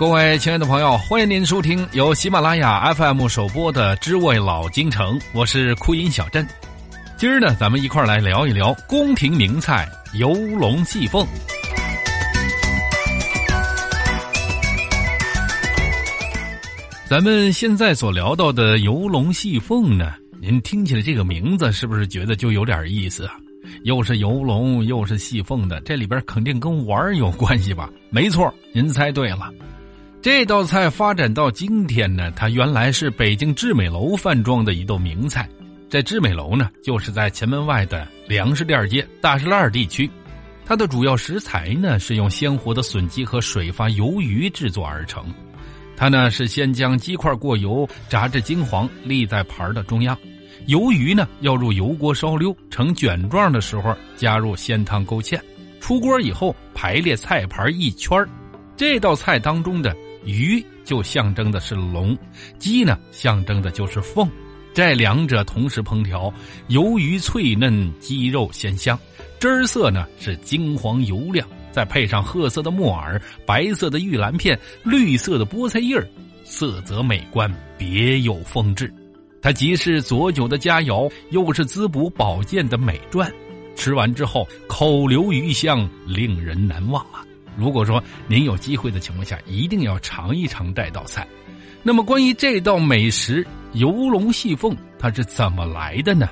各位亲爱的朋友，欢迎您收听由喜马拉雅 FM 首播的《知味老京城》，我是酷音小镇。今儿呢，咱们一块来聊一聊宫廷名菜游龙戏凤。咱们现在所聊到的游龙戏凤呢，您听起来这个名字是不是觉得就有点意思啊？又是游龙又是戏凤的，这里边肯定跟玩有关系吧？没错，您猜对了。这道菜发展到今天呢，它原来是北京致美楼饭庄的一道名菜。在致美楼呢，就是在前门外的粮食店街大石栏地区。它的主要食材呢，是用鲜活的笋鸡和水发鱿鱼制作而成。它呢是先将鸡块过油炸至金黄，立在盘的中央。鱿鱼呢要入油锅烧溜成卷状的时候，加入鲜汤勾芡。出锅以后排列菜盘一圈这道菜当中的。鱼就象征的是龙，鸡呢象征的就是凤，这两者同时烹调，鱿鱼脆嫩，鸡肉鲜香，汁儿色呢是金黄油亮，再配上褐色的木耳、白色的玉兰片、绿色的菠菜叶儿，色泽美观，别有风致。它既是佐酒的佳肴，又是滋补保健的美馔。吃完之后，口留余香，令人难忘啊！如果说您有机会的情况下，一定要尝一尝这道菜。那么，关于这道美食游龙戏凤，它是怎么来的呢？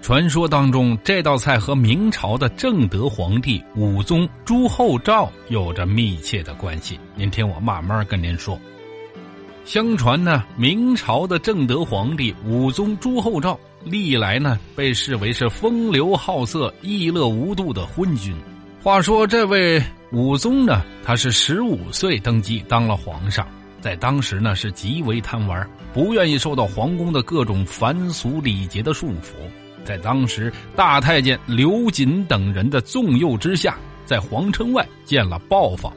传说当中，这道菜和明朝的正德皇帝武宗朱厚照有着密切的关系。您听我慢慢跟您说。相传呢，明朝的正德皇帝武宗朱厚照历来呢被视为是风流好色、逸乐无度的昏君。话说这位。武宗呢，他是十五岁登基当了皇上，在当时呢是极为贪玩，不愿意受到皇宫的各种繁俗礼节的束缚。在当时大太监刘瑾等人的纵诱之下，在皇城外建了豹坊。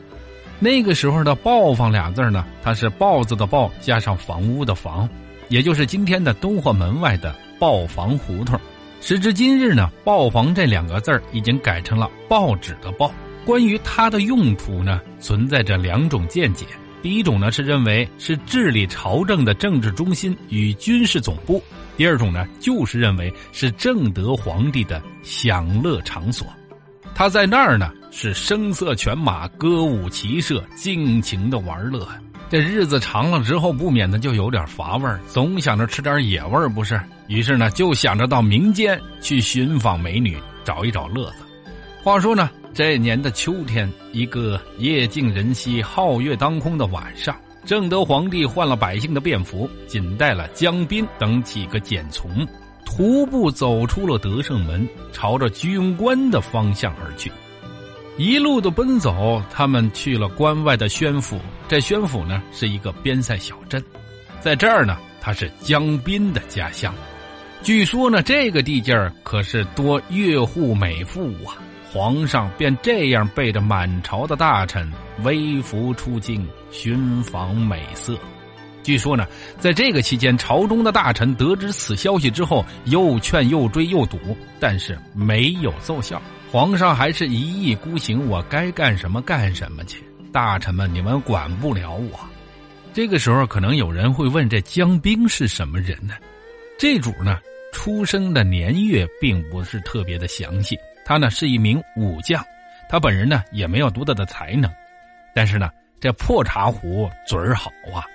那个时候的“豹坊”俩字呢，它是豹子的“豹”加上房屋的“房”，也就是今天的东华门外的豹房胡同。时至今日呢，“豹房”这两个字已经改成了报纸的“报”。关于它的用途呢，存在着两种见解。第一种呢是认为是治理朝政的政治中心与军事总部；第二种呢就是认为是正德皇帝的享乐场所。他在那儿呢是声色犬马、歌舞骑射、尽情的玩乐。这日子长了之后，不免的就有点乏味总想着吃点野味不是？于是呢就想着到民间去寻访美女，找一找乐子。话说呢。这年的秋天，一个夜静人稀、皓月当空的晚上，正德皇帝换了百姓的便服，仅带了江彬等几个简从，徒步走出了德胜门，朝着居庸关的方向而去。一路的奔走，他们去了关外的宣府。这宣府呢，是一个边塞小镇，在这儿呢，他是江彬的家乡。据说呢，这个地界儿可是多越户美妇啊。皇上便这样背着满朝的大臣微服出京寻访美色。据说呢，在这个期间，朝中的大臣得知此消息之后，又劝又追又堵，但是没有奏效。皇上还是一意孤行，我该干什么干什么去。大臣们，你们管不了我。这个时候，可能有人会问：这江兵是什么人呢？这主呢，出生的年月并不是特别的详细。他呢是一名武将，他本人呢也没有多大的才能，但是呢这破茶壶嘴儿好啊，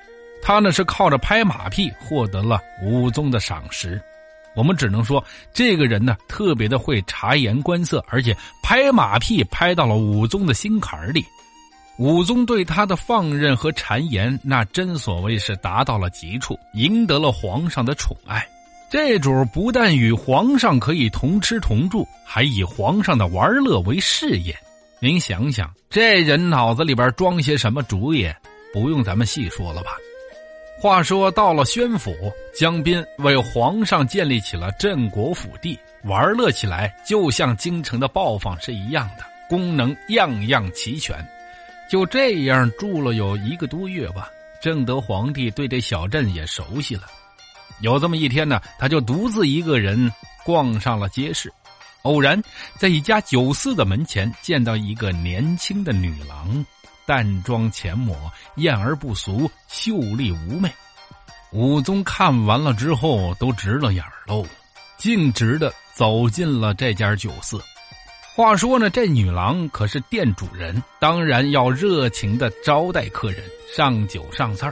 他呢是靠着拍马屁获得了武宗的赏识。我们只能说这个人呢特别的会察言观色，而且拍马屁拍到了武宗的心坎里。武宗对他的放任和谗言，那真所谓是达到了极处，赢得了皇上的宠爱。这主不但与皇上可以同吃同住，还以皇上的玩乐为事业。您想想，这人脑子里边装些什么主意？不用咱们细说了吧。话说到了宣府，江彬为皇上建立起了镇国府地，玩乐起来就像京城的豹坊是一样的，功能样样齐全。就这样住了有一个多月吧，正德皇帝对这小镇也熟悉了。有这么一天呢，他就独自一个人逛上了街市，偶然在一家酒肆的门前见到一个年轻的女郎。淡妆浅抹，艳而不俗，秀丽妩媚。武宗看完了之后都直了眼喽，径直的走进了这家酒肆。话说呢，这女郎可是店主人，当然要热情的招待客人，上酒上菜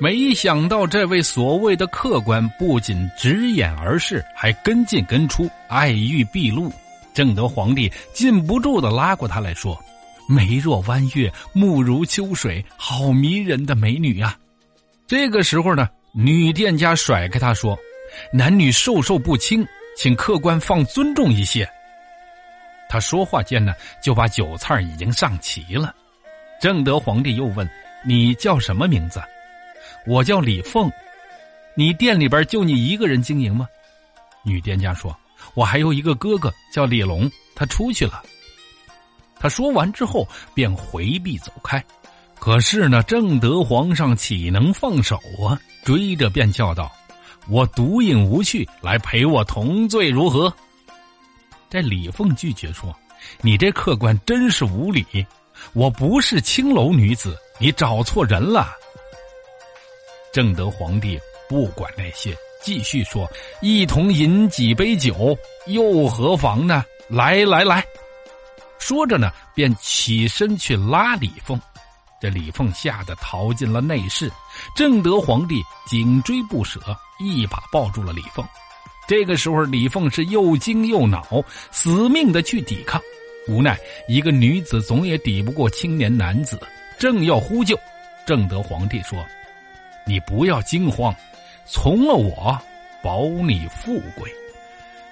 没想到这位所谓的客官不仅直眼而视，还跟进跟出，爱欲毕露。正德皇帝禁不住的拉过她来说：“眉若弯月，目如秋水，好迷人的美女啊！”这个时候呢，女店家甩开他说：“男女授受不亲，请客官放尊重一些。”他说话间呢，就把酒菜已经上齐了。正德皇帝又问：“你叫什么名字？”“我叫李凤。”“你店里边就你一个人经营吗？”女店家说：“我还有一个哥哥叫李龙，他出去了。”他说完之后便回避走开。可是呢，正德皇上岂能放手啊？追着便叫道：“我独饮无趣，来陪我同醉如何？”这李凤拒绝说：“你这客官真是无礼！我不是青楼女子，你找错人了。”正德皇帝不管那些，继续说：“一同饮几杯酒，又何妨呢？来来来！”说着呢，便起身去拉李凤。这李凤吓得逃进了内室。正德皇帝紧追不舍，一把抱住了李凤。这个时候，李凤是又惊又恼，死命的去抵抗。无奈一个女子总也抵不过青年男子，正要呼救，正德皇帝说：“你不要惊慌，从了我，保你富贵。”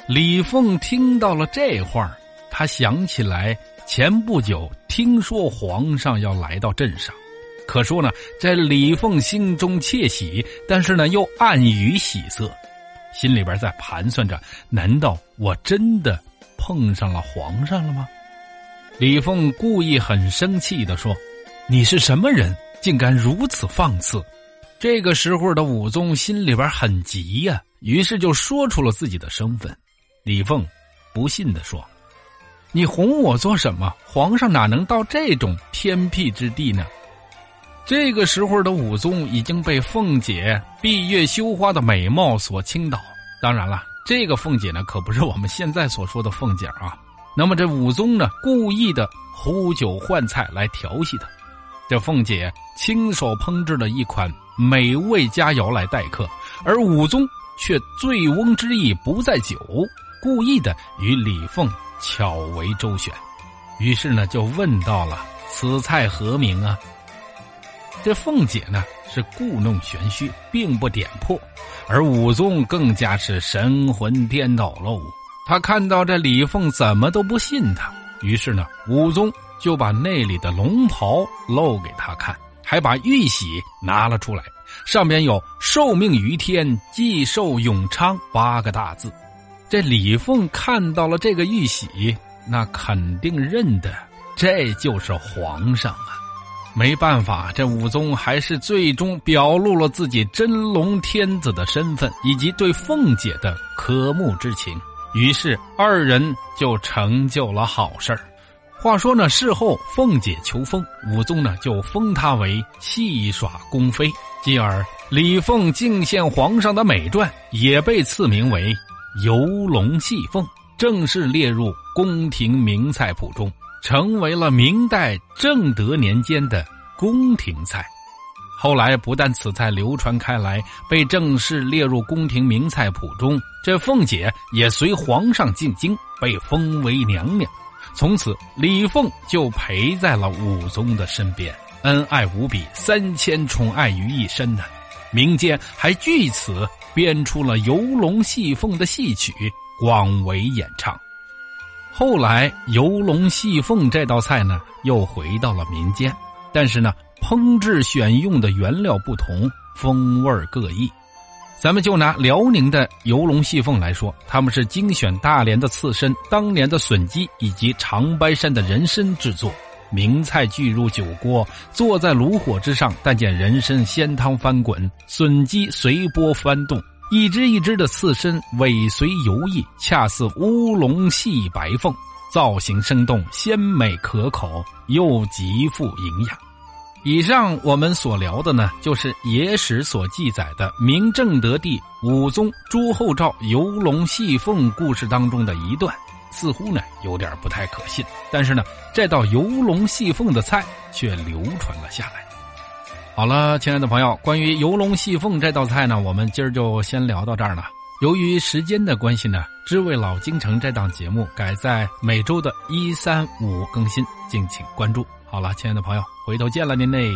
李凤听到了这话，他想起来前不久听说皇上要来到镇上，可说呢，这李凤心中窃喜，但是呢又暗于喜色。心里边在盘算着：难道我真的碰上了皇上了吗？李凤故意很生气的说：“你是什么人，竟敢如此放肆？”这个时候的武宗心里边很急呀，于是就说出了自己的身份。李凤不信的说：“你哄我做什么？皇上哪能到这种偏僻之地呢？”这个时候的武宗已经被凤姐闭月羞花的美貌所倾倒。当然了，这个凤姐呢，可不是我们现在所说的凤姐啊。那么这武宗呢，故意的呼酒唤菜来调戏她。这凤姐亲手烹制了一款美味佳肴来待客，而武宗却醉翁之意不在酒，故意的与李凤巧为周旋。于是呢，就问到了：“此菜何名啊？”这凤姐呢是故弄玄虚，并不点破，而武宗更加是神魂颠倒喽。他看到这李凤怎么都不信他，于是呢，武宗就把那里的龙袍露给他看，还把玉玺拿了出来，上面有“受命于天，既寿永昌”八个大字。这李凤看到了这个玉玺，那肯定认得，这就是皇上啊。没办法，这武宗还是最终表露了自己真龙天子的身份，以及对凤姐的渴慕之情。于是二人就成就了好事儿话说呢，事后凤姐求封，武宗呢就封她为戏耍宫妃。继而李凤敬献皇上的美传也被赐名为游龙戏凤，正式列入宫廷名菜谱中。成为了明代正德年间的宫廷菜，后来不但此菜流传开来，被正式列入宫廷名菜谱中，这凤姐也随皇上进京，被封为娘娘。从此，李凤就陪在了武宗的身边，恩爱无比，三千宠爱于一身呢。民间还据此编出了游龙戏凤的戏曲，广为演唱。后来游龙戏凤这道菜呢，又回到了民间，但是呢，烹制选用的原料不同，风味各异。咱们就拿辽宁的游龙戏凤来说，他们是精选大连的刺身、当年的笋鸡以及长白山的人参制作，名菜聚入酒锅，坐在炉火之上，但见人参鲜汤翻滚，笋鸡随波翻动。一只一只的刺身尾随游弋，恰似乌龙戏白凤。造型生动、鲜美可口，又极富营养。以上我们所聊的呢，就是野史所记载的明正德帝武宗朱厚照游龙戏凤故事当中的一段，似乎呢有点不太可信。但是呢，这道游龙戏凤的菜却流传了下来。好了，亲爱的朋友，关于游龙戏凤这道菜呢，我们今儿就先聊到这儿了。由于时间的关系呢，知味老京城这档节目改在每周的一三五更新，敬请关注。好了，亲爱的朋友，回头见了您嘞。